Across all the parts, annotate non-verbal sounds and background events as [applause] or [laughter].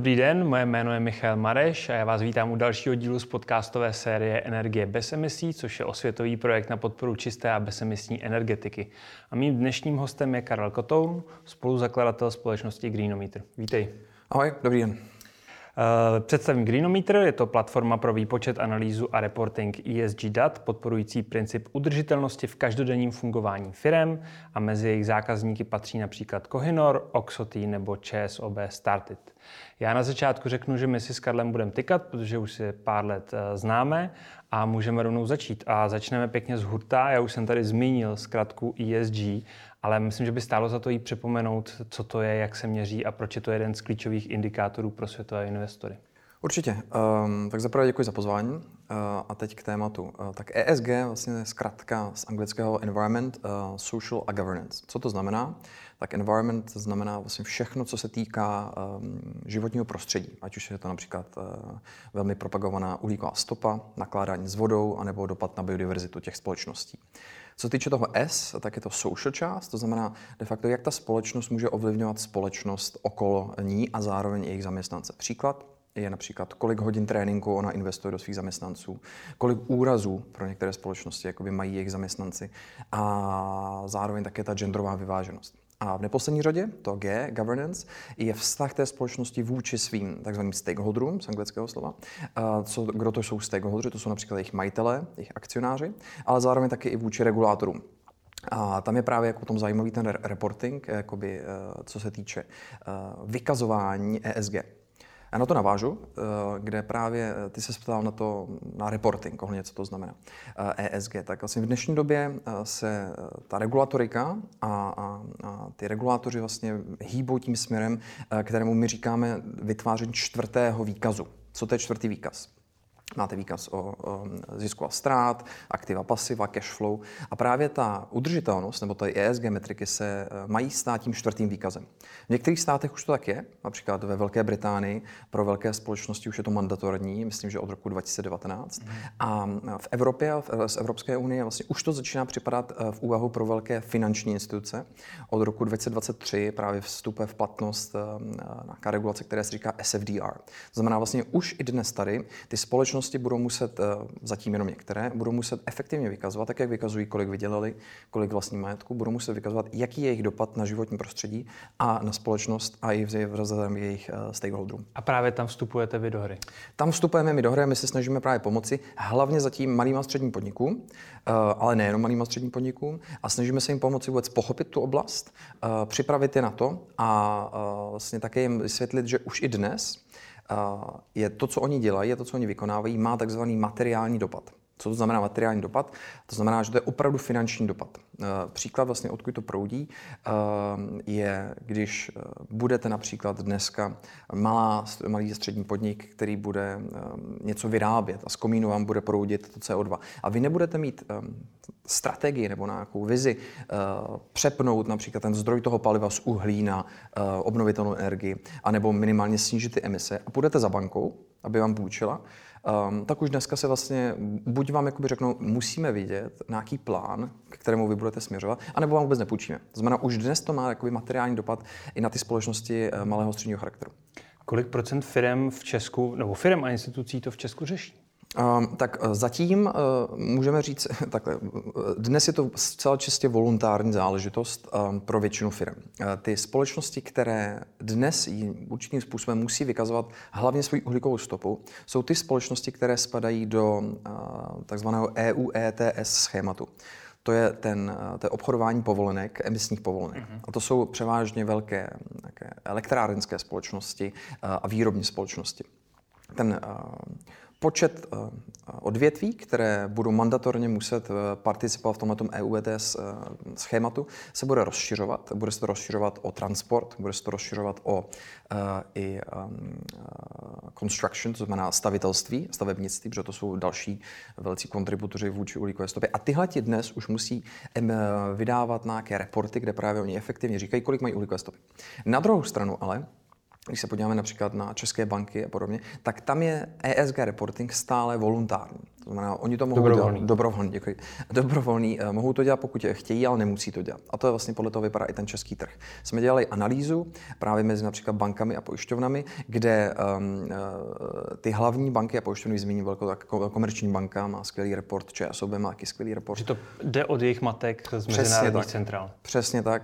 Dobrý den, moje jméno je Michal Mareš a já vás vítám u dalšího dílu z podcastové série Energie bez emisí, což je osvětový projekt na podporu čisté a bezemisní energetiky. A mým dnešním hostem je Karel Kotoun, spoluzakladatel společnosti Greenometer. Vítej. Ahoj, dobrý den. Eh, představím Greenometer, je to platforma pro výpočet, analýzu a reporting ESG dat, podporující princip udržitelnosti v každodenním fungování firm a mezi jejich zákazníky patří například Kohinor, Oxoty nebo ČSOB Started. Já na začátku řeknu, že my si s Karlem budeme tykat, protože už si pár let eh, známe a můžeme rovnou začít. A začneme pěkně z hurta. Já už jsem tady zmínil zkratku ESG, ale myslím, že by stálo za to jí připomenout, co to je, jak se měří a proč je to jeden z klíčových indikátorů pro světové investory. Určitě. Um, tak zaprvé děkuji za pozvání. Uh, a teď k tématu. Uh, tak ESG vlastně je zkrátka z anglického Environment, uh, Social a Governance. Co to znamená? Tak environment znamená vlastně všechno, co se týká um, životního prostředí. Ať už je to například uh, velmi propagovaná uhlíková stopa, nakládání s vodou, anebo dopad na biodiverzitu těch společností. Co týče toho S, tak je to social část, to znamená de facto, jak ta společnost může ovlivňovat společnost okolo ní a zároveň jejich zaměstnance. Příklad, je například, kolik hodin tréninku ona investuje do svých zaměstnanců, kolik úrazů pro některé společnosti jakoby mají jejich zaměstnanci a zároveň také ta genderová vyváženost. A v neposlední řadě, to G, governance, je vztah té společnosti vůči svým takzvaným stakeholderům z anglického slova. Co, kdo to jsou stakeholders? To jsou například jejich majitele, jejich akcionáři, ale zároveň taky i vůči regulátorům. A tam je právě jako potom zajímavý ten reporting, jakoby, eh, co se týče eh, vykazování ESG. Já na to navážu, eh, kde právě eh, ty se ptal na to, na reporting, ohledně co to znamená ESG. Eh, e tak vlastně v dnešní době se ta regulatorika a, a, a ty regulátoři vlastně hýbou tím směrem, kterému my říkáme vytváření čtvrtého výkazu. Co to je čtvrtý výkaz? Máte výkaz o, o zisku a ztrát, aktiva, pasiva, cash flow. A právě ta udržitelnost nebo ty ESG metriky se e, mají stát tím čtvrtým výkazem. V některých státech už to tak je, například ve Velké Británii pro velké společnosti už je to mandatorní, myslím, že od roku 2019. Mm. A v Evropě, z Evropské unie vlastně už to začíná připadat v úvahu pro velké finanční instituce. Od roku 2023 právě vstupuje v platnost nějaká regulace, která se říká SFDR. To znamená vlastně už i dnes tady ty společnosti společnosti budou muset, eh, zatím jenom některé, budou muset efektivně vykazovat, tak jak vykazují, kolik vydělali, kolik vlastní majetku, budou muset vykazovat, jaký je jejich dopad na životní prostředí a na společnost a i v jejich eh, stakeholderů. A právě tam vstupujete vy do hry? Tam vstupujeme my do hry, my se snažíme právě pomoci, hlavně zatím malým a středním podnikům, eh, ale nejenom malým a středním podnikům, a snažíme se jim pomoci vůbec pochopit tu oblast, připravit je na to a vlastně také jim vysvětlit, že už i dnes je to, co oni dělají, je to, co oni vykonávají, má takzvaný materiální dopad. Co to znamená materiální dopad? To znamená, že to je opravdu finanční dopad. Eh, příklad vlastně, odkud to proudí, eh, je, když eh, budete například dneska malá, malý střední podnik, který bude něco vyrábět a z komínu vám bude proudit to CO2. A vy nebudete mít strategii nebo nějakou vizi přepnout například ten zdroj toho paliva z uhlí na obnovitelnou energii, anebo minimálně snížit ty emise a půjdete za bankou, aby vám půjčila, um, tak už dneska se vlastně, buď vám jakoby řeknou, musíme vidět nějaký plán, k kterému vy budete směřovat, anebo vám vůbec nepůjčíme. To znamená, už dnes to má jakoby materiální dopad i na ty společnosti uh, malého středního charakteru. Kolik procent firm v Česku, nebo firm a institucí to v Česku řeší? Um, tak eh, zatím uh, můžeme říct [laughs] takhle. Dnes je to zcela čistě voluntární záležitost um, pro většinu firm. Uh, ty společnosti, které dnes určitým způsobem musí vykazovat hlavně svou uhlíkovou stopu, jsou ty společnosti, které spadají do takzvaného EU ETS schématu. To je, ten, to je obchodování povolenek, emisních povolenek. Mm-hmm. A to jsou převážně velké elektrárenské společnosti a výrobní společnosti. Ten počet eh, odvětví, které budou mandatorně muset eh, participovat v tomto EU ETS eh, schématu, se bude rozšiřovat. Bude se to rozšiřovat o transport, bude se to rozšiřovat o i um, construction, to znamená stavitelství, stavebnictví, protože to jsou další velcí kontributoři vůči uhlíkové stopě. A tyhle ti dnes už musí vydávat nějaké reporty, kde právě oni efektivně říkají, kolik mají uhlíkové stopy. Na druhou stranu ale když se podíváme například na české banky a podobně, tak tam je ESG reporting stále voluntární. To znamená, oni to mohou dobrovolný. dělat dobrovolný, děkuji. Dobrovolný, eh, mohou to dělat, pokud chtějí, ale nemusí to dělat. A to je vlastně podle toho vypadá i ten český trh. Jsme dělali analýzu právě mezi například bankami a pojišťovnami, kde um, ty hlavní banky a pojišťovny zmíní velkou tak, komerční banka, má skvělý report, ČSOB má taky skvělý report. Že to jde od jejich matek z mezinárodních centrál. Přesně tak,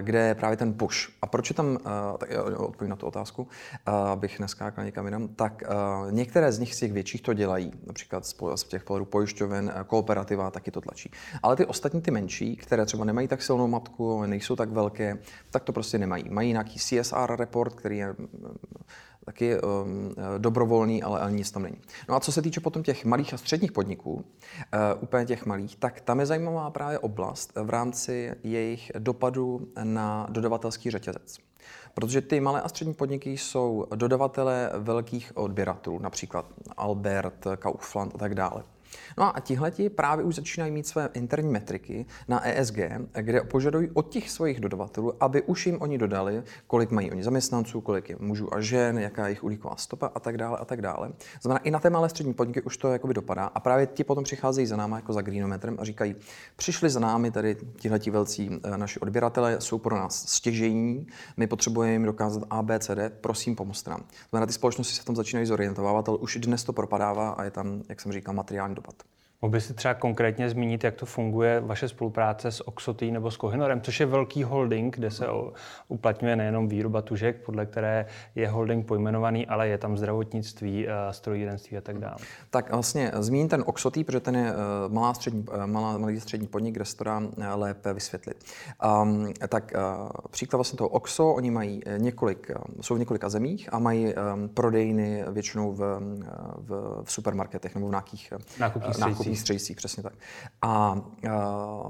kde je právě ten push. A proč je tam, tak odpovím na tu otázku, abych neskákal někam jinam, tak některé z nich z těch větších to dělají, například z těch pohledů pojišťoven, eh, kooperativa taky to tlačí. Ale ty ostatní, ty menší, které třeba nemají tak silnou matku, nejsou tak velké, tak to prostě nemají. Mají nějaký CSR report, který je mm, taky um, dobrovolný, ale ani nic tam není. No a co se týče potom těch malých a středních podniků, uh, úplně těch malých, tak tam je zajímavá právě oblast v rámci jejich dopadu na dodavatelský řetězec. Protože ty malé a střední podniky jsou dodavatele velkých odběratelů, například Albert, Kaufland a tak dále. No a tihleti právě už začínají mít své interní metriky na ESG, kde požadují od těch svých dodavatelů, aby už jim oni dodali, kolik mají oni zaměstnanců, kolik je mužů a žen, jaká je jejich uhlíková stopa a tak dále a tak dále. Znamená, i na té malé střední podniky už to jakoby dopadá a právě ti potom přicházejí za námi jako za greenometrem a říkají, přišli za námi tady tihleti velcí eh, naši odběratele, jsou pro nás stěžejní, my potřebujeme jim dokázat A, B, C, D, prosím, pomozte nám. Znamená, ty společnosti se v tom začínají zorientovávat, ale už dnes to propadává a je tam, jak jsem říkal, materiální dopad. Mohl by si třeba konkrétně zmínit, jak to funguje vaše spolupráce s Oxotý nebo s Kohinorem, což je velký holding, kde se uplatňuje nejenom výroba tužek, podle které je holding pojmenovaný, ale je tam zdravotnictví, eh, strojírenství a tak dále. Tak vlastně zmíním ten Oxotý, protože ten je eh, malá střední, eh, malá, malý střední podnik, kde se to dá lépe vysvětlit. Um, tak uh, příklad vlastně toho Oxo, oni mají několik, jsou v několika zemích a mají um, prodejny většinou v, v, v supermarketech nebo v nějakých nákupních uhlíkových střediscích, přesně tak. A,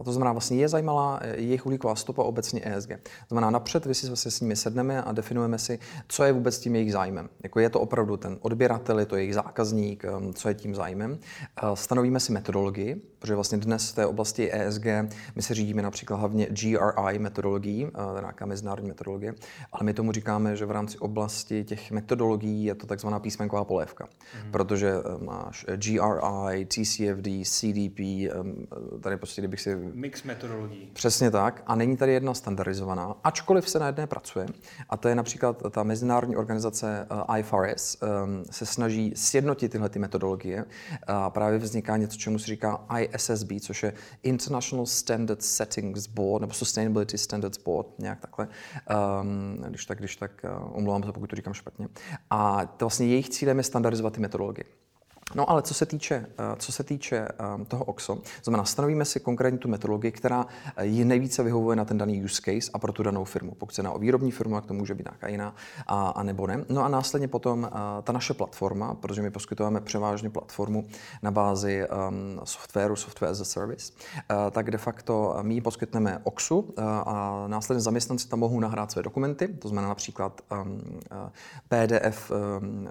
to znamená, vlastně je zajímavá jejich uhlíková stopa obecně ESG. To znamená, napřed vy si vlastně s nimi sedneme a definujeme si, co je vůbec tím jejich zájmem. Jako je to opravdu ten odběratel, je to jejich zákazník, um, co je tím zájmem. Stanovíme si metodologii, protože vlastně dnes v té oblasti ESG my se řídíme například hlavně GRI metodologií, nějaká mezinárodní metodologie, ale my tomu říkáme, že v rámci oblasti těch metodologií je to takzvaná písmenková polévka, mm. protože eh, máš GRI, TCFD, CDP, tady prostě kdybych si... Mix metodologií. Přesně tak. A není tady jedna standardizovaná, ačkoliv se na jedné pracuje. A to je například ta mezinárodní organizace eh, IFRS, se snaží sjednotit tyhle ty metodologie. A právě vzniká něco, čemu se říká ISSB, což je International Standard Settings Board, nebo Sustainability Standards Board, nějak takhle. Když tak, když tak, uh, omlouvám se, pokud to říkám špatně. A to vlastně jejich cílem je standardizovat ty metodologie. No ale co se týče, eh, co se týče eh, toho OXO, znamená, stanovíme si konkrétní tu metodologii, která eh, ji nejvíce vyhovuje na ten daný use case a pro tu danou firmu. Pokud se na o výrobní firmu, jak to může být nějaká jiná, a, a nebo ne. No a následně potom ta naše platforma, protože my poskytujeme převážně platformu na bázi um, softwaru, software as a service, uh, tak de facto my poskytneme OXu uh, a následně zaměstnanci tam mohou nahrát své dokumenty, to znamená například um, uh, PDF um, uh,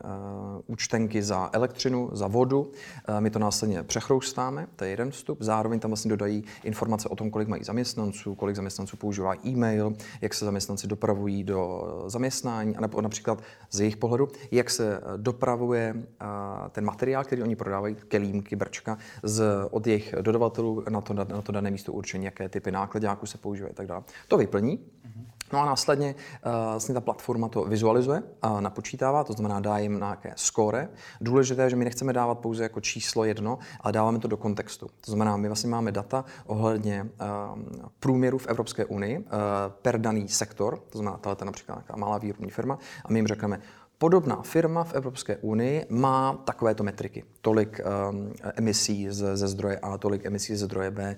účtenky za elektřinu, za vodu. Eh, my to následně přechroustáme, to je jeden vstup. Zároveň tam vlastně dodají informace o tom, kolik mají zaměstnanců, kolik zaměstnanců používá e-mail, jak se zaměstnanci dopravují do zaměstnání, nebo například z jejich pohledu, jak se eh, dopravuje eh, ten materiál, který oni prodávají, kelímky, brčka, z, od jejich dodavatelů na to, na to dané místo určení, jaké typy nákladňáků se používají a tak dále. To vyplní. Mm-hmm. No a následně uh, vlastně ta platforma to vizualizuje a napočítává, to znamená dá jim nějaké score. Důležité je, že my nechceme dávat pouze jako číslo jedno, ale dáváme to do kontextu. To znamená, my vlastně máme data ohledně uh, průměru v Evropské unii uh, per daný sektor, to znamená, je například nějaká malá výrobní firma, a my jim řekneme, podobná firma v Evropské unii má takovéto metriky. Tolik um, emisí ze, ze zdroje A, tolik emisí ze zdroje B,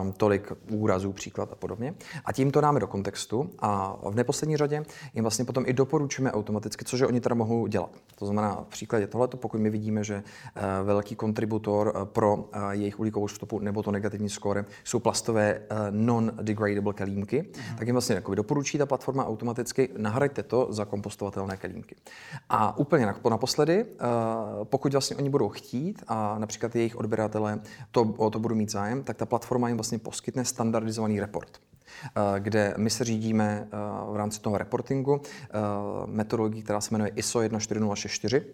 um, tolik úrazů, příklad a podobně. A tím to dáme do kontextu a v neposlední řadě jim vlastně potom i doporučíme automaticky, což oni teda mohou dělat. To znamená v příkladě tohleto, pokud my vidíme, že uh, velký kontributor uh, pro uh, jejich uhlíkovou stopu nebo to negativní skóre jsou plastové uh, non-degradable kelímky, mm. tak jim vlastně doporučí ta platforma automaticky, nahraďte to za kompostovatelné kelímky. A úplně naposledy, eh, pokud vlastně oni budou chtít a například jejich odběratele to, o to budou mít zájem, tak ta platforma jim vlastně poskytne standardizovaný report eh, kde my se řídíme eh, v rámci toho reportingu metodologií, která se jmenuje ISO 14064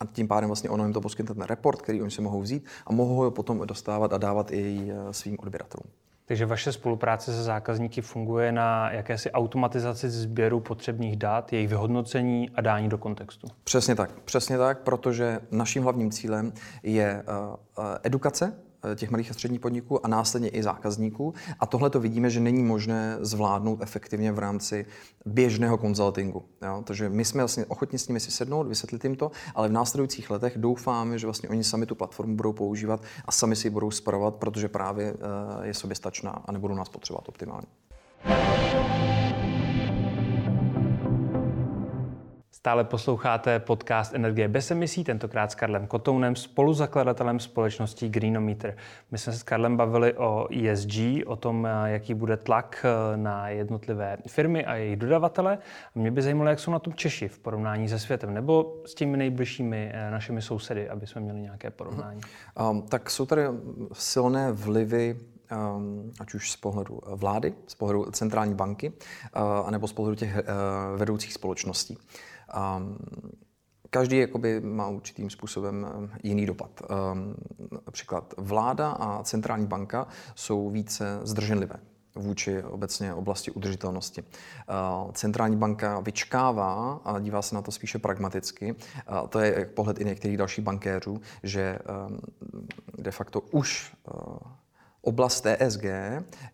A tím pádem vlastně ono jim to poskytne ten report, který oni si mohou vzít a mohou ho potom dostávat a dávat i svým odběratelům. Takže vaše spolupráce se zákazníky funguje na jakési automatizaci sběru potřebných dat, jejich vyhodnocení a dání do kontextu. Přesně tak, přesně tak, protože naším hlavním cílem je uh, uh, edukace Eh, těch malých a středních podniků a následně i zákazníků. A tohle to vidíme, že není možné zvládnout efektivně v rámci běžného konzultingu. Jo? Takže my jsme vlastně ochotni s nimi si sednout, vysvětlit jim to, ale v následujících letech doufáme, že vlastně oni sami tu platformu budou používat a sami si ji budou spravovat, protože právě eh, je soběstačná a nebudou nás potřebovat optimálně. Stále posloucháte podcast Energie bez emisí, tentokrát s Karlem Kotounem, spoluzakladatelem společnosti Greenometer. My jsme se s Karlem bavili o ESG, o tom, jaký bude tlak eh, na jednotlivé firmy a jejich dodavatele. A mě by zajímalo, jak jsou na tom Češi v porovnání se světem, nebo s těmi nejbližšími eh, našimi sousedy, aby jsme měli nějaké porovnání. Um, tak jsou tady silné vlivy um, ať už z pohledu vlády, z pohledu centrální banky, uh, anebo z pohledu těch vedoucích společností. Um, každý jakoby má určitým způsobem eh, jiný dopad. Um, například vláda a centrální banka jsou více zdrženlivé vůči obecně oblasti udržitelnosti. Uh, centrální banka vyčkává a dívá se na to spíše pragmaticky. To je pohled i některých dalších bankéřů, že um, de facto už oblast TSG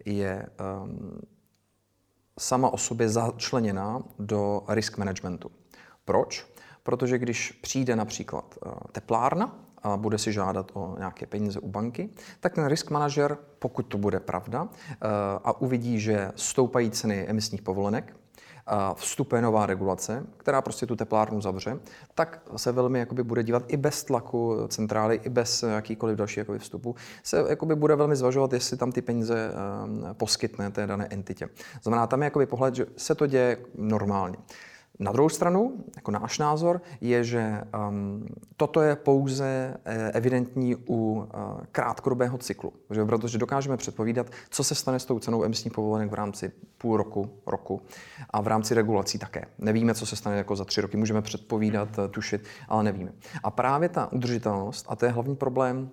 je sama o sobě začleněna do risk managementu. Proč? Protože když přijde například eh, teplárna a bude si žádat o nějaké peníze u banky, tak ten risk manager, pokud to bude pravda, eh, a uvidí, že stoupají ceny emisních povolenek, a vstupuje nová regulace, která prostě tu teplárnu zavře, tak se velmi jakoby bude dívat i bez tlaku centrály, i bez jakýkoliv další jakoby vstupu, se jakoby bude velmi zvažovat, jestli tam ty peníze um, poskytne té dané entitě. Znamená, tam je jakoby pohled, že se to děje normálně. Na druhou stranu, jako náš názor, je, že um, toto je pouze eh, evidentní u uh, krátkodobého cyklu. Že, protože dokážeme předpovídat, co se stane s tou cenou emisních povolenek v rámci půl roku, roku a v rámci regulací také. Nevíme, co se stane jako za tři roky. Můžeme předpovídat, tušit, ale nevíme. A právě ta udržitelnost, a to je hlavní problém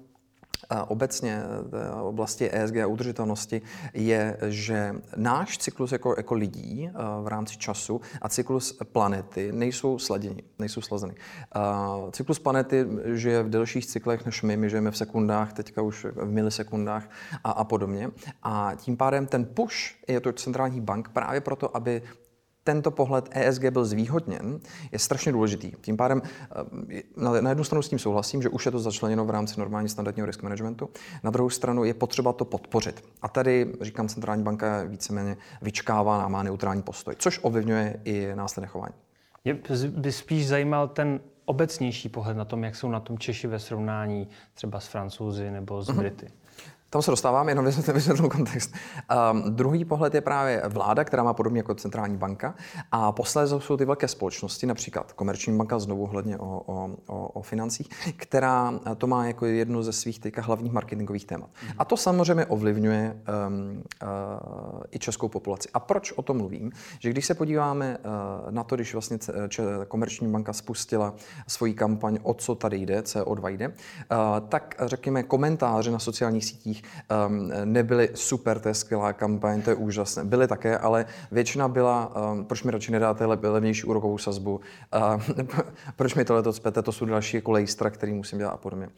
obecně v oblasti ESG a udržitelnosti je, že náš cyklus jako, jako lidí eh, v rámci času a cyklus planety nejsou sladěni, nejsou slazeny. Eh, cyklus planety žije v delších cyklech než my, my žijeme v sekundách, teďka už v milisekundách a, a podobně. A tím pádem ten push je to centrální bank právě proto, aby tento pohled ESG byl zvýhodněn, je strašně důležitý. Tím pádem eh, na jednu stranu s tím souhlasím, že už je to začleněno v rámci normální standardního risk managementu, na druhou stranu je potřeba to podpořit. A tady, říkám, centrální banka víceméně vyčkává a má neutrální postoj, což ovlivňuje i následné chování. Mě by spíš zajímal ten obecnější pohled na tom, jak jsou na tom Češi ve srovnání třeba s Francouzi nebo s mhm. Brity. Uh-huh. Tam se dostávám, jenom vysvětlil kontext. Um, druhý pohled je právě vláda, která má podobně jako centrální banka. A posléze jsou ty velké společnosti, například Komerční banka, znovu hledně o, o, o, o financích, která to má jako jednu ze svých teďka hlavních marketingových témat. Mm. A to samozřejmě ovlivňuje um, uh, i českou populaci. A proč o tom mluvím? Že když se podíváme uh, na to, když vlastně Komerční banka spustila svoji kampaň O co tady jde, CO2 jde, uh, tak řekněme komentáře na sociálních sítích um, nebyly super, to je skvělá kampaň, to je úžasné. Byly také, ale většina byla, um, proč mi radši nedáte levnější úrokovou sazbu, uh, [laughs] proč mi tohle to cpete, to jsou další jako lejstra, který musím dělat a podobně.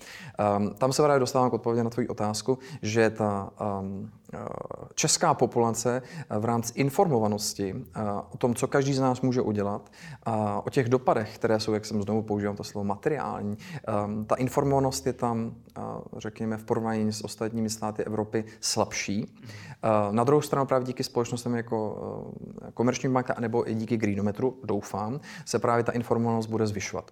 Um, tam se právě dostávám k odpovědi na tvoji otázku, že ta um, česká populace v rámci informovanosti o tom, co každý z nás může udělat, o těch dopadech, které jsou, jak jsem znovu používám to slovo, materiální, ta informovanost je tam, řekněme, v porovnání s ostatními státy Evropy slabší. Na druhou stranu právě díky společnostem jako komerční banka nebo i díky Greenometru, doufám, se právě ta informovanost bude zvyšovat.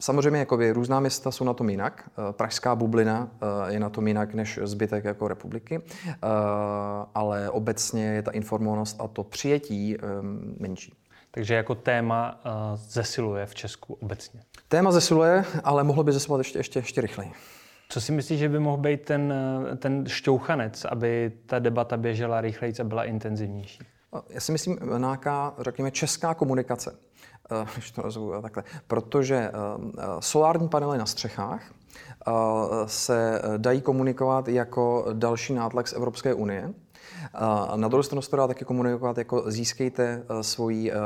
Samozřejmě jakoby, různá města jsou na tom jinak. Pražská bublina je na tom jinak než zbytek jako republiky. Eh, ale obecně je ta informovanost a to přijetí ehm, menší. Takže jako téma uh, zesiluje v Česku obecně. Téma zesiluje, ale mohlo by zesilovat ještě, ještě, ještě rychleji. Co si myslíš, že by mohl být ten, eh, ten šťouchanec, aby ta debata běžela rychleji a byla intenzivnější? Já si myslím, nějaká, řekněme, česká komunikace. [laughs] když to nazvu takhle, protože solární panely na střechách se dají komunikovat jako další nátlak z Evropské unie. A na druhou stranu se to dá taky komunikovat jako získejte eh, svoji eh,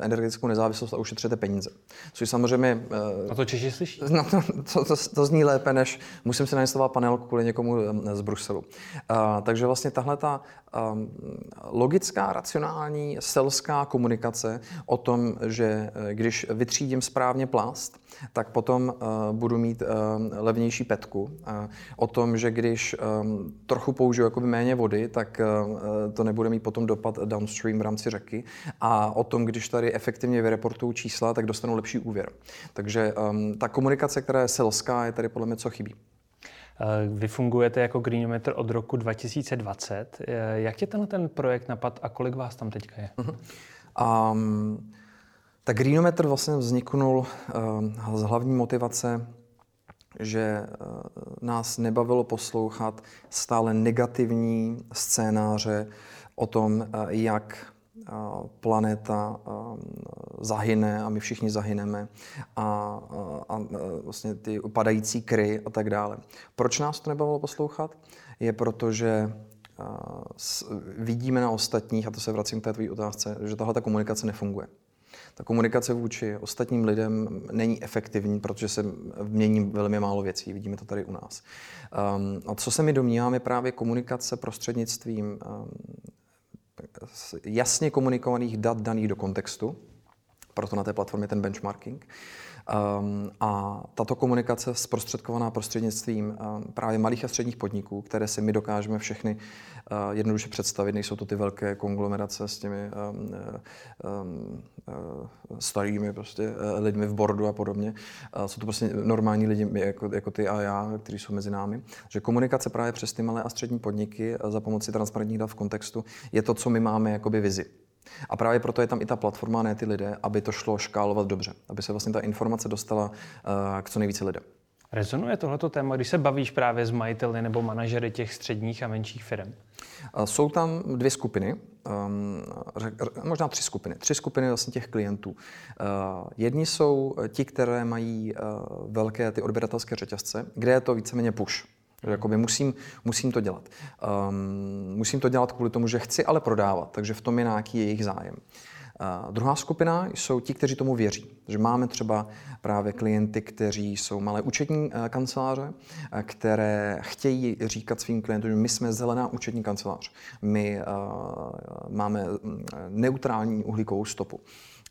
energetickou nezávislost a ušetřete peníze. Což samozřejmě... A to Češi slyší? No, to, to, to, to zní lépe, než musím si nainstalovat panelku kvůli někomu z Bruselu. A, takže vlastně tahle ta logická, racionální, selská komunikace o tom, že když vytřídím správně plast, tak potom uh, budu mít uh, levnější petku. Uh, o tom, že když um, trochu použiju jakoby méně vody, tak uh, to nebude mít potom dopad downstream v rámci řeky. A o tom, když tady efektivně vyreportuju čísla, tak dostanu lepší úvěr. Takže um, ta komunikace, která je selská, je tady podle mě co chybí. Vy fungujete jako Greenometer od roku 2020. Jak je tenhle ten projekt napad a kolik vás tam teďka je? Uh-huh. Um, tak Greenometer vlastně vzniknul uh, z hlavní motivace, že uh, nás nebavilo poslouchat stále negativní scénáře o tom, uh, jak planeta zahyne a my všichni zahyneme a, a, a vlastně ty upadající kry a tak dále. Proč nás to nebavilo poslouchat? Je proto, že vidíme na ostatních, a to se vracím k té tvojí otázce, že tahle ta komunikace nefunguje ta komunikace vůči ostatním lidem není efektivní, protože se mění velmi málo věcí. Vidíme to tady u nás. Um, a co se mi domnívám, je právě komunikace prostřednictvím um, jasně komunikovaných dat daných do kontextu, proto na té platformě ten benchmarking. Um, a tato komunikace zprostředkovaná prostřednictvím um, právě malých a středních podniků, které si my dokážeme všechny uh, jednoduše představit, nejsou to ty velké konglomerace s těmi um, um, uh, starými prostě, uh, lidmi v bordu a podobně. Uh, jsou to prostě normální lidi jako, jako ty a já, kteří jsou mezi námi. Že komunikace právě přes ty malé a střední podniky uh, za pomoci transparentních dat v kontextu je to, co my máme jakoby vizi. A právě proto je tam i ta platforma, ne ty lidé, aby to šlo škálovat dobře, aby se vlastně ta informace dostala uh, k co nejvíce lidem. Rezonuje tohleto téma, když se bavíš právě s majiteli nebo manažery těch středních a menších firm? Jsou tam dvě skupiny, um, možná tři skupiny. Tři skupiny vlastně těch klientů. Uh, jedni jsou ti, které mají velké ty odběratelské řetězce, kde je to víceméně push. Jakoby musím, musím to dělat. Um, musím to dělat kvůli tomu, že chci ale prodávat, takže v tom je nějaký jejich zájem. Uh, druhá skupina jsou ti, kteří tomu věří. Že máme třeba právě klienty, kteří jsou malé účetní uh, kanceláře, uh, které chtějí říkat svým klientům, že my jsme zelená účetní kancelář. My máme mm, neutrální uhlíkovou stopu.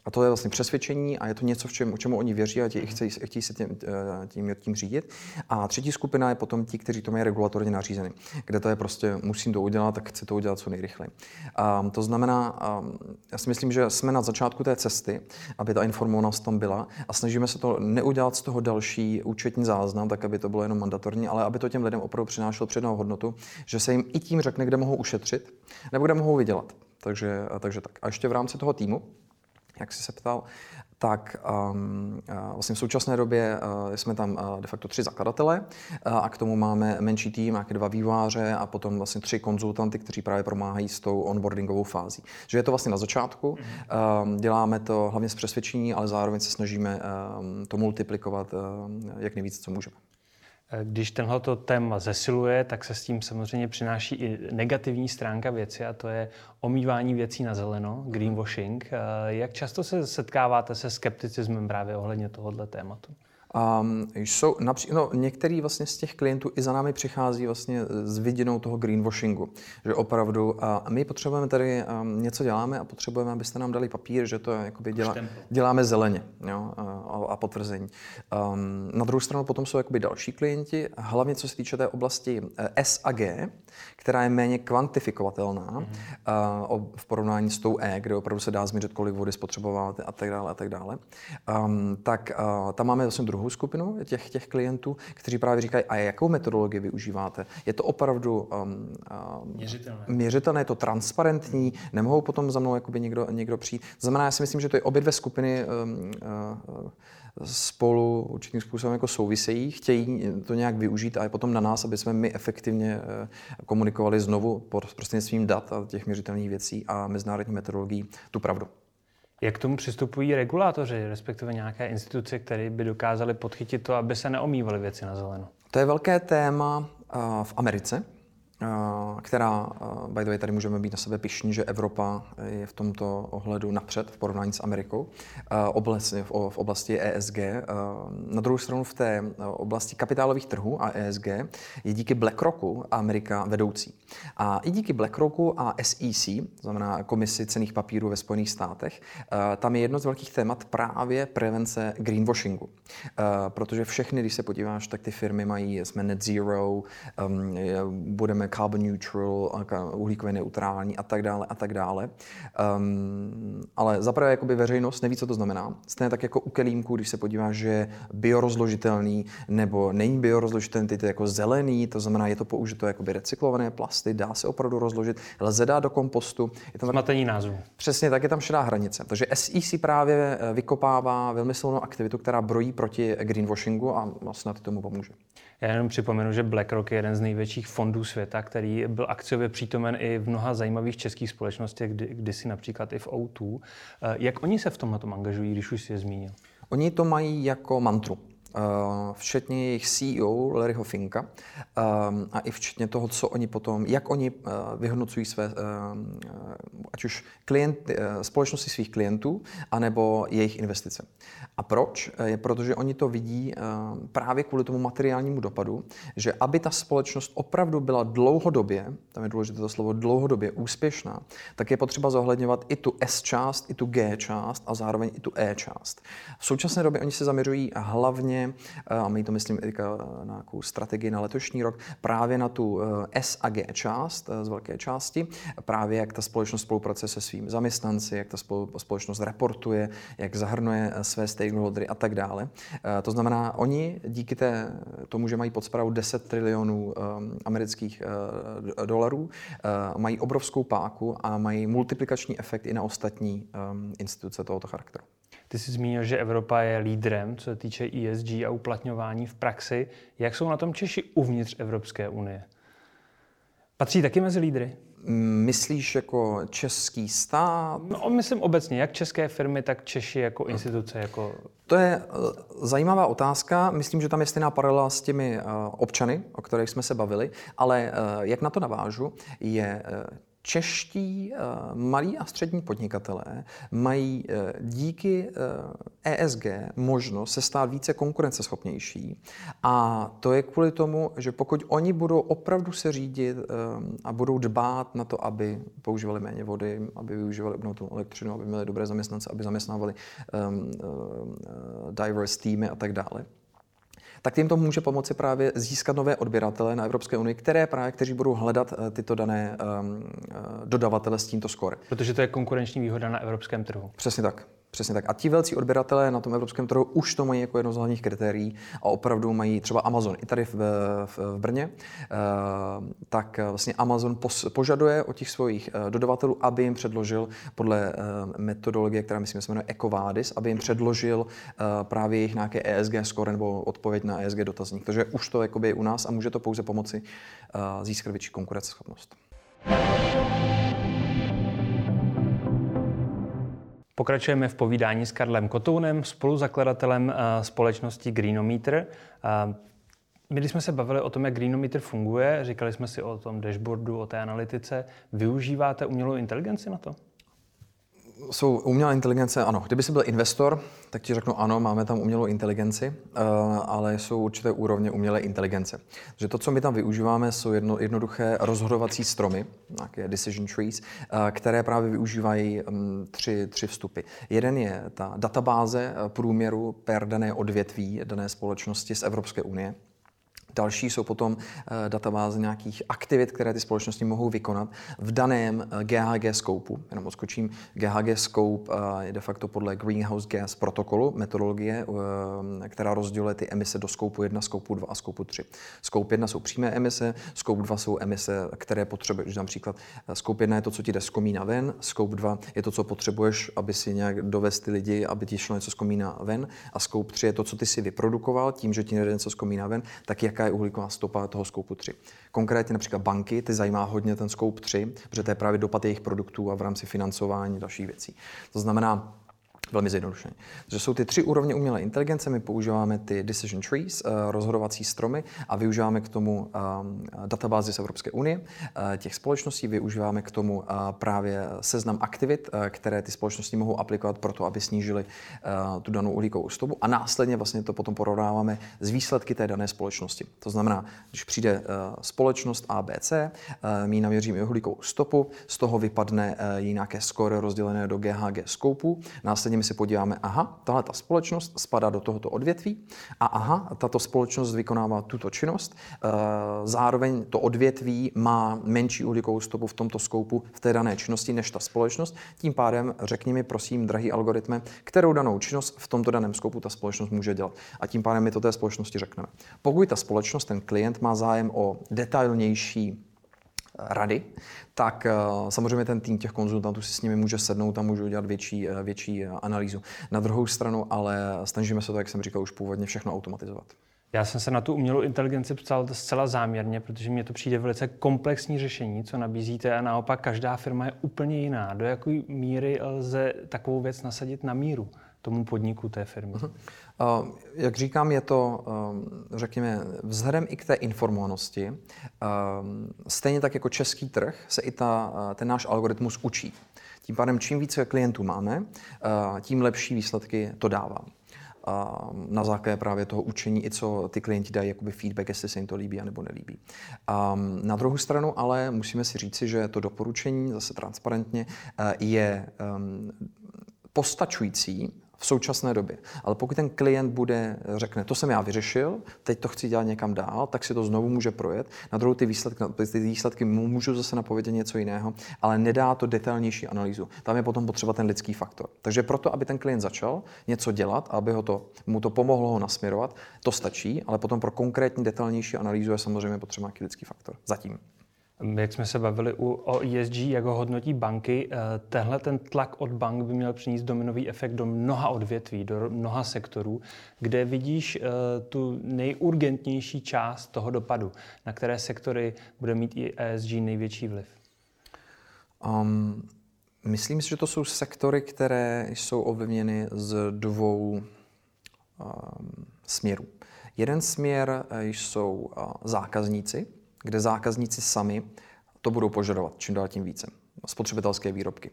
A to je vlastně přesvědčení a je to něco, v čem, čemu oni věří a tě, chtějí, chtějí se tím, eh, tím, tím řídit. A třetí skupina je potom ti, kteří to mají regulatorně nařízeny, kde to je prostě, musím to udělat, tak chci to udělat co nejrychleji. A to znamená, a já si myslím, že jsme na začátku té cesty, aby ta informovanost tam byla a snažíme se to neudělat z toho další účetní záznam, tak aby to bylo jenom mandatorní, ale aby to těm lidem opravdu přinášelo přednou hodnotu, že se jim i tím řekne, kde mohou ušetřit nebo kde mohou vydělat. Takže, takže tak. A ještě v rámci toho týmu, jak jsi se ptal, tak um, vlastně v současné době uh, jsme tam uh, de facto tři zakladatele uh, a k tomu máme menší tým, nějaké dva výváře a potom vlastně tři konzultanty, kteří právě pomáhají s tou onboardingovou fází. Že je to vlastně na začátku, um, děláme to hlavně z přesvědčení, ale zároveň se snažíme um, to multiplikovat uh, jak nejvíc, co můžeme. Když tenhle téma zesiluje, tak se s tím samozřejmě přináší i negativní stránka věci a to je omývání věcí na zeleno, greenwashing. Jak často se setkáváte se skepticismem právě ohledně tohoto tématu? Um, jsou napří- no, některý vlastně z těch klientů i za námi přichází vlastně s viděnou toho greenwashingu, že opravdu a my potřebujeme tady um, něco děláme a potřebujeme, abyste nám dali papír, že to jakoby dělá, děláme zeleně jo, a, a potvrzení. Um, na druhou stranu potom jsou jakoby další klienti, hlavně co se týče té oblasti eh, S a G, která je méně kvantifikovatelná mm-hmm. uh, v porovnání s tou E, kde opravdu se dá změřit, kolik vody spotřebováváte a tak dále a tak dále. Um, tak uh, tam máme vlastně druhou skupinu těch, těch klientů, kteří právě říkají, a jakou metodologii využíváte? Je to opravdu um, um, měřitelné. měřitelné, je to transparentní, nemohou potom za mnou jakoby někdo, někdo přijít. Znamená, já si myslím, že to je obě dvě skupiny um, uh, spolu určitým způsobem jako souvisejí, chtějí to nějak využít a je potom na nás, aby jsme my efektivně uh, komunikovali znovu prostřednictvím dat a těch měřitelných věcí a mezinárodní metodologií tu pravdu. Jak k tomu přistupují regulátoři, respektive nějaké instituce, které by dokázaly podchytit to, aby se neomývaly věci na zeleno? To je velké téma v Americe, která, by the way, tady můžeme být na sebe pišní, že Evropa je v tomto ohledu napřed v porovnání s Amerikou oblasti, v oblasti ESG. Na druhou stranu v té oblasti kapitálových trhů a ESG je díky BlackRocku Amerika vedoucí. A i díky BlackRocku a SEC, znamená Komisi cených papírů ve Spojených státech, tam je jedno z velkých témat právě prevence greenwashingu. Protože všechny, když se podíváš, tak ty firmy mají, jsme net zero, budeme carbon neutral, uhlíkově neutrální a tak dále a tak dále. Um, ale zaprvé jakoby veřejnost neví, co to znamená. Stejně tak jako u kelímku, když se podíváš, že je biorozložitelný nebo není biorozložitelný, ty to jako zelený, to znamená, je to použito jakoby recyklované plasty, dá se opravdu rozložit, lze dát do kompostu. Je tam Zmatení názvu. Přesně tak, je tam šedá hranice. Takže SEC právě eh, vykopává velmi silnou aktivitu, která brojí proti greenwashingu a snad tomu pomůže. Já jenom připomenu, že BlackRock je jeden z největších fondů světa, který byl akciově přítomen i v mnoha zajímavých českých společnostech, kdy, kdysi například i v O2. Eh, jak oni se v tomhle angažují, když už si je zmínil? Oni to mají jako mantru. Eh, včetně jejich CEO Larryho Finka eh, a i včetně toho, co oni potom, jak oni vyhodnocují své, ať už klient, společnosti svých klientů, anebo jejich investice. A proč? Je proto, že oni to vidí právě kvůli tomu materiálnímu dopadu, že aby ta společnost opravdu byla dlouhodobě, tam je důležité to slovo dlouhodobě úspěšná, tak je potřeba zohledňovat i tu S část, i tu G část a zároveň i tu E část. V současné době oni se zaměřují hlavně Eh, a my to myslím i na nějakou strategii na letošní rok, právě na tu eh, S a G část eh, z velké části, právě jak ta společnost spolupracuje se svými zaměstnanci, jak ta společnost reportuje, jak zahrnuje své stakeholdery a tak dále. To znamená, oni díky té, tomu, že mají pod zprávou 10 trilionů amerických dolarů, mají obrovskou páku a mají multiplikační efekt i na ostatní instituce tohoto charakteru. Ty jsi zmínil, že Evropa je lídrem, co se týče ESG a uplatňování v praxi. Jak jsou na tom Češi uvnitř Evropské unie? Patří taky mezi lídry? Myslíš jako český stát? No, myslím obecně, jak české firmy, tak Češi jako instituce. Jako... To je eh, zajímavá otázka. Myslím, že tam je stejná paralela s těmi eh, občany, o kterých jsme se bavili, ale eh, jak na to navážu, je čeští eh, malí a střední podnikatelé mají eh, díky ESG eh, e možnost se stát více konkurenceschopnější. A to je kvůli tomu, že pokud oni budou opravdu se řídit a budou dbát na to, aby používali méně vody, aby využívali obnovitelnou elektřinu, aby měli dobré zaměstnance, aby zaměstnávali diverse týmy a tak dále, tak jim to může pomoci právě získat nové odběratele na Evropské unii, které právě, kteří budou hledat eh, tyto dané um, dodavatele s tímto score. Protože to je konkurenční výhoda na evropském trhu. Přesně tak. Přesně tak. A ti velcí odběratelé na tom evropském trhu už to mají jako jedno z hlavních kritérií a opravdu mají třeba Amazon i tady v, v, v Brně, eh, tak vlastně Amazon pos, požaduje od těch svých eh, dodavatelů, aby jim předložil podle eh, metodologie, která myslím, se jmenuje EcoVadis, aby jim předložil právě jejich nějaké ESG score nebo odpověď na ESG dotazník. Takže už to je u nás a může to pouze pomoci získat větší konkurenceschopnost. Pokračujeme v povídání s Karlem Kotounem, spoluzakladatelem eh, společnosti Greenometer. Eh, my, když jsme se bavili o tom, jak Greenometer funguje, říkali jsme si o tom dashboardu, o té analytice. Využíváte umělou inteligenci na to? Jsou umělá inteligence, ano. Kdyby jsi byl investor, tak ti řeknu ano, máme tam umělou inteligenci, uh, ale jsou určité úrovně umělé inteligence. Takže to, co my tam využíváme, jsou jedno, jednoduché rozhodovací stromy, nějaké decision trees, uh, které právě využívají um, tři, tři vstupy. Jeden je ta databáze eh, průměru per dané odvětví dané společnosti z Evropské unie. Další jsou potom eh, databáze nějakých aktivit, které ty společnosti mohou vykonat v daném GHG eh, scopeu. Jenom odskočím, GHG scope eh, je de facto podle Greenhouse Gas protokolu, metodologie, která rozděluje ty emise do scopeu 1, scopeu 2 a scopeu 3. Scope 1 jsou přímé emise, scope 2 jsou emise, které potřebuješ. Například scope 1 je to, co ti jde z komína ven, scope 2 je to, co potřebuješ, aby si nějak dovést ty lidi, aby ti šlo něco z komína ven a scope 3 je to, co ty si vyprodukoval tím, že ti nejde něco z komína ven, tak jaká jaká je uhlíková stopa toho skoupu 3. Konkrétně například banky, ty zajímá hodně ten skoup 3, protože to je právě dopad jejich produktů a v rámci financování dalších věcí. To znamená, Velmi zjednodušeně. Takže jsou ty tři úrovně umělé inteligence, my používáme ty decision trees, rozhodovací stromy a využíváme k tomu databázy z Evropské unie těch společností, využíváme k tomu právě seznam aktivit, které ty společnosti mohou aplikovat pro to, aby snížili tu danou uhlíkovou stopu a následně vlastně to potom porovnáváme z výsledky té dané společnosti. To znamená, když přijde společnost ABC, my naměříme uhlíkovou stopu, z toho vypadne nějaké skóre rozdělené do GHG skoupů, následně my se podíváme, aha, tahle ta společnost spadá do tohoto odvětví a aha, tato společnost vykonává tuto činnost, zároveň to odvětví má menší uhlíkovou stopu v tomto skoupu v té dané činnosti než ta společnost. Tím pádem řekni mi, prosím, drahý algoritme, kterou danou činnost v tomto daném skoupu ta společnost může dělat. A tím pádem my to té společnosti řekneme. Pokud ta společnost, ten klient má zájem o detailnější rady, tak samozřejmě ten tým těch konzultantů si s nimi může sednout a může udělat větší, větší analýzu. Na druhou stranu ale snažíme se to, jak jsem říkal už původně, všechno automatizovat. Já jsem se na tu umělou inteligenci psal zcela záměrně, protože mně to přijde velice komplexní řešení, co nabízíte a naopak každá firma je úplně jiná. Do jaké míry lze takovou věc nasadit na míru tomu podniku té firmy? Uh-huh. Uh, jak říkám, je to, uh, řekněme, vzhledem i k té informovanosti, uh, stejně tak jako český trh se i ta, ten náš algoritmus učí. Tím pádem, čím více klientů máme, tím lepší výsledky to dává na základě právě toho učení, i co ty klienti dají jakoby feedback, jestli se jim to líbí nebo nelíbí. Na druhou stranu ale musíme si říci, že to doporučení zase transparentně eh, je postačující v současné době. Ale pokud ten klient bude, řekne, to jsem já vyřešil, teď to chci dělat někam dál, tak si to znovu může projet. Na druhou ty výsledky, ty výsledky můžu zase napovědět něco jiného, ale nedá to detailnější analýzu. Tam je potom potřeba ten lidský faktor. Takže proto, aby ten klient začal něco dělat, aby ho to, mu to pomohlo ho nasměrovat, to stačí, ale potom pro konkrétní detailnější analýzu je samozřejmě potřeba nějaký lidský faktor. Zatím. Jak jsme se bavili u, o ESG, jak ho hodnotí banky, eh, tenhle ten tlak od bank by měl přinést dominový efekt do mnoha odvětví, do mnoha sektorů, kde vidíš uh, tu nejurgentnější část toho dopadu, na které sektory bude mít i ESG největší vliv? Um, myslím si, že to jsou sektory, které jsou ovlivněny z dvou um, směrů. Jeden směr eh, jsou zákazníci, kde zákazníci sami to budou požadovat čím dál tím více. Spotřebitelské výrobky.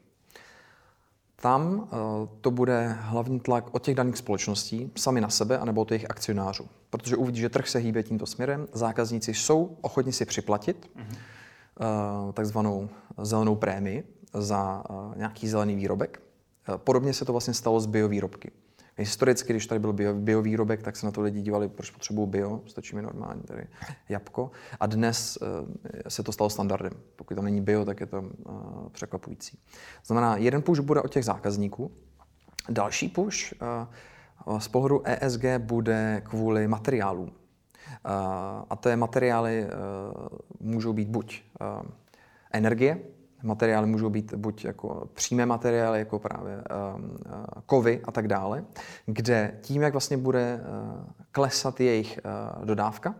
Tam eh, to bude hlavní tlak od těch daných společností sami na sebe, anebo od jejich akcionářů. Protože uvidí, že trh se hýbe tímto směrem, zákazníci jsou ochotni si připlatit mm-hmm. takzvanou zelenou prémii za eh, nějaký zelený výrobek. Podobně se to vlastně stalo s biovýrobky. Historicky, když tady byl bio, biovýrobek, tak se na to lidi dívali, proč potřebují bio, stačí mi normálně tady jabko. A dnes uh, se to stalo standardem. Pokud tam není bio, tak je to uh, překvapující. Znamená, jeden push bude od těch zákazníků, další push uh, z pohledu ESG bude kvůli materiálům. A je materiály můžou být buď energie, Materiály můžou být buď jako přímé materiály, jako právě um, uh, kovy a tak dále, kde tím, jak vlastně bude uh, klesat jejich uh, dodávka,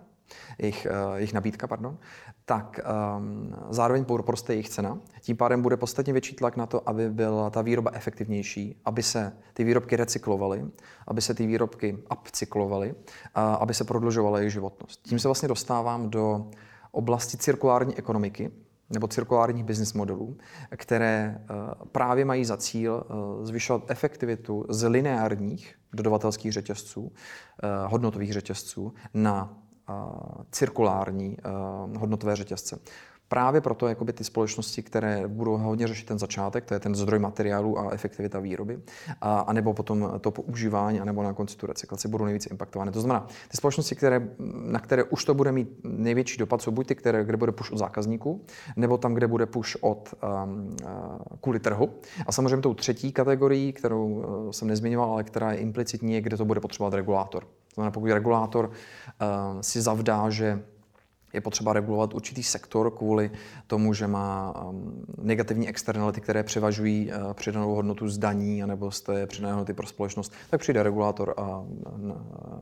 jejich, jejich nabídka, pardon, tak um, zároveň poroste jejich cena. Tím pádem bude podstatně větší tlak na to, aby byla ta výroba efektivnější, aby se ty výrobky recyklovaly, aby se ty výrobky upcyklovaly, uh, aby se prodlužovala jejich životnost. Tím se vlastně dostávám do oblasti cirkulární ekonomiky, nebo cirkulárních business modelů, které eh, právě mají za cíl eh, zvyšovat efektivitu z lineárních dodavatelských řetězců, eh, hodnotových řetězců na cirkulární hodnotové řetězce. Právě proto jakoby ty společnosti, které budou hodně řešit ten začátek, to je ten zdroj materiálu a efektivita výroby, a, a nebo potom to používání, anebo na konci tu recyklaci budou nejvíce impaktované. To znamená, ty společnosti, které, na které už to bude mít největší dopad, jsou buď ty, které, kde bude push od zákazníků, nebo tam, kde bude push od um, uh, kvůli trhu. A samozřejmě tou třetí kategorií, kterou uh, jsem nezmiňoval, ale která je implicitní, kde to bude potřebovat regulátor. To znamená, pokud regulátor uh, si zavdá, že je potřeba regulovat určitý sektor kvůli tomu, že má um, negativní externality, které převažují uh, přidanou hodnotu zdaní anebo z té přidané hodnoty pro společnost, tak přijde regulátor a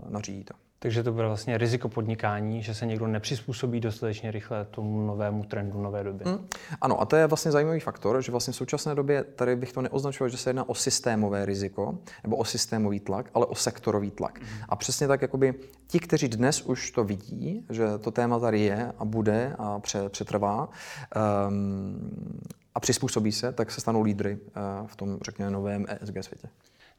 nařídí to. Takže to bude vlastně riziko podnikání, že se někdo nepřizpůsobí dostatečně rychle tomu novému trendu nové doby. Mm. Ano, a to je vlastně zajímavý faktor, že vlastně v současné době tady bych to neoznačoval, že se jedná o systémové riziko nebo o systémový tlak, ale o sektorový tlak. Mm. A přesně tak, jakoby ti, kteří dnes už to vidí, že to téma tady je a bude a přetrvá, um, a přizpůsobí se, tak se stanou lídry uh, v tom, řekněme, novém ESG světě.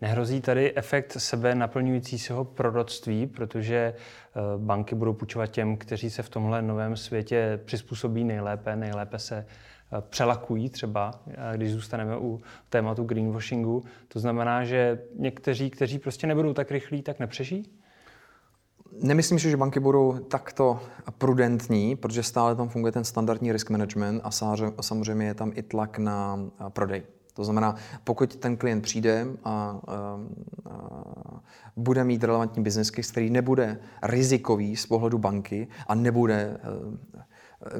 Nehrozí tady efekt sebe naplňujícího proroctví, protože eh, banky budou půjčovat těm, kteří se v tomhle novém světě přizpůsobí nejlépe, nejlépe se eh, přelakují třeba, eh, když zůstaneme u tématu greenwashingu. To znamená, že někteří, kteří prostě nebudou tak rychlí, tak nepřežijí? Nemyslím si, že banky budou takto prudentní, protože stále tam funguje ten standardní risk management a samozřejmě je tam i tlak na prodej. To znamená, pokud ten klient přijde a, a, a bude mít relevantní business case, který nebude rizikový z pohledu banky a nebude e, e,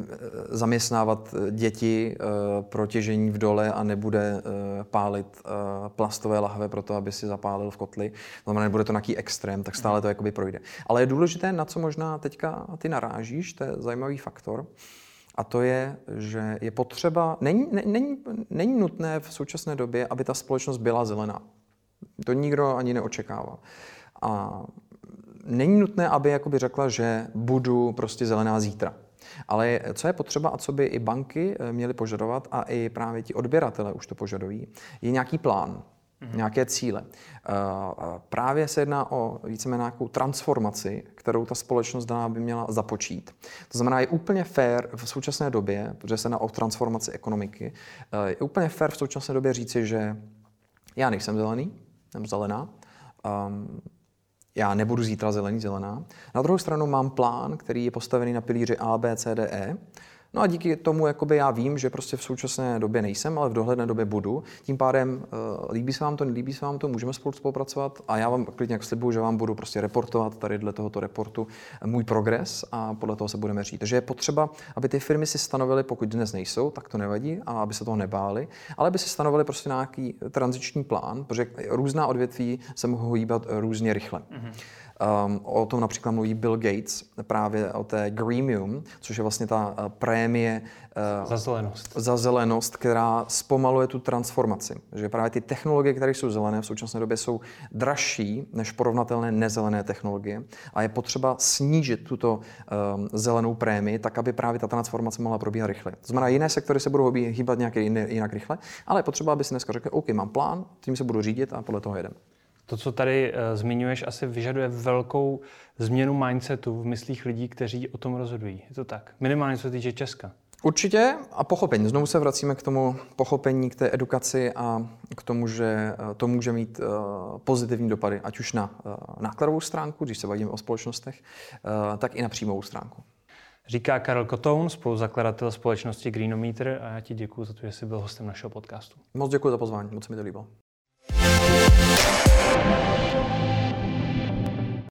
zaměstnávat děti e, pro těžení v dole a nebude pálit plastové lahve pro to, aby si zapálil v kotli, to znamená, nebude to nějaký extrém, tak stále to jakoby projde. Ale je důležité, na co možná teďka ty narážíš, to je zajímavý faktor, a to je, že je potřeba, není, není, není nutné v současné době, aby ta společnost byla zelená. To nikdo ani neočekává. A není nutné, aby jakoby řekla, že budu prostě zelená zítra. Ale co je potřeba a co by i banky eh, měly požadovat a i právě ti odběratele už to požadují, je nějaký plán mm-hmm. nějaké cíle. Eh, právě se jedná o víceméně nějakou transformaci, kterou ta společnost daná by měla započít. To znamená, je úplně fair v současné době, protože se jedná o transformaci ekonomiky, eh, je úplně fair v současné době říci, že já nejsem zelený, jsem zelená, um, já nebudu zítra zelený, zelená. Na druhou stranu mám plán, který je postavený na pilíři A, B, C, D, E No a díky tomu jakoby já vím, že prostě v současné době nejsem, ale v dohledné době budu. Tím pádem uh, líbí se vám to, nelíbí se vám to, můžeme spolu spolupracovat a já vám klidně jak slibuju, že vám budu prostě reportovat tady dle tohoto reportu můj progres a podle toho se budeme říct. Takže je potřeba, aby ty firmy si stanovily, pokud dnes nejsou, tak to nevadí a aby se toho nebáli, ale aby si stanovili prostě nějaký tranziční plán, protože různá odvětví se mohou hýbat různě rychle. Mm-hmm. Um, o tom například mluví Bill Gates, právě o té Greemium, což je vlastně ta uh, prémie uh, za zelenost. za zelenost, která zpomaluje tu transformaci. Že právě ty technologie, které jsou zelené v současné době, jsou dražší než porovnatelné nezelené technologie a je potřeba snížit tuto um, zelenou prémii, tak aby právě ta transformace mohla probíhat rychle. To znamená, jiné sektory se budou hýbat nějak jinak rychle, ale je potřeba, aby si dneska řekl, OK, mám plán, tím se budu řídit a podle toho jedem. To, co tady uh, zmiňuješ, asi vyžaduje velkou změnu mindsetu v myslích lidí, kteří o tom rozhodují. Je to tak? Minimálně co se týče Česka. Určitě a pochopení. Znovu se vracíme k tomu pochopení, k té edukaci a k tomu, že eh, to může mít uh, pozitivní dopady, ať už na nákladovou stránku, když se bavíme o společnostech, tak i na příjmovou stránku. Říká Karel Kotoun, spoluzakladatel společnosti Greenometer a já ti děkuji za to, že jsi byl hostem našeho podcastu. Moc děkuji za pozvání, moc se mi to líbilo. Thank you.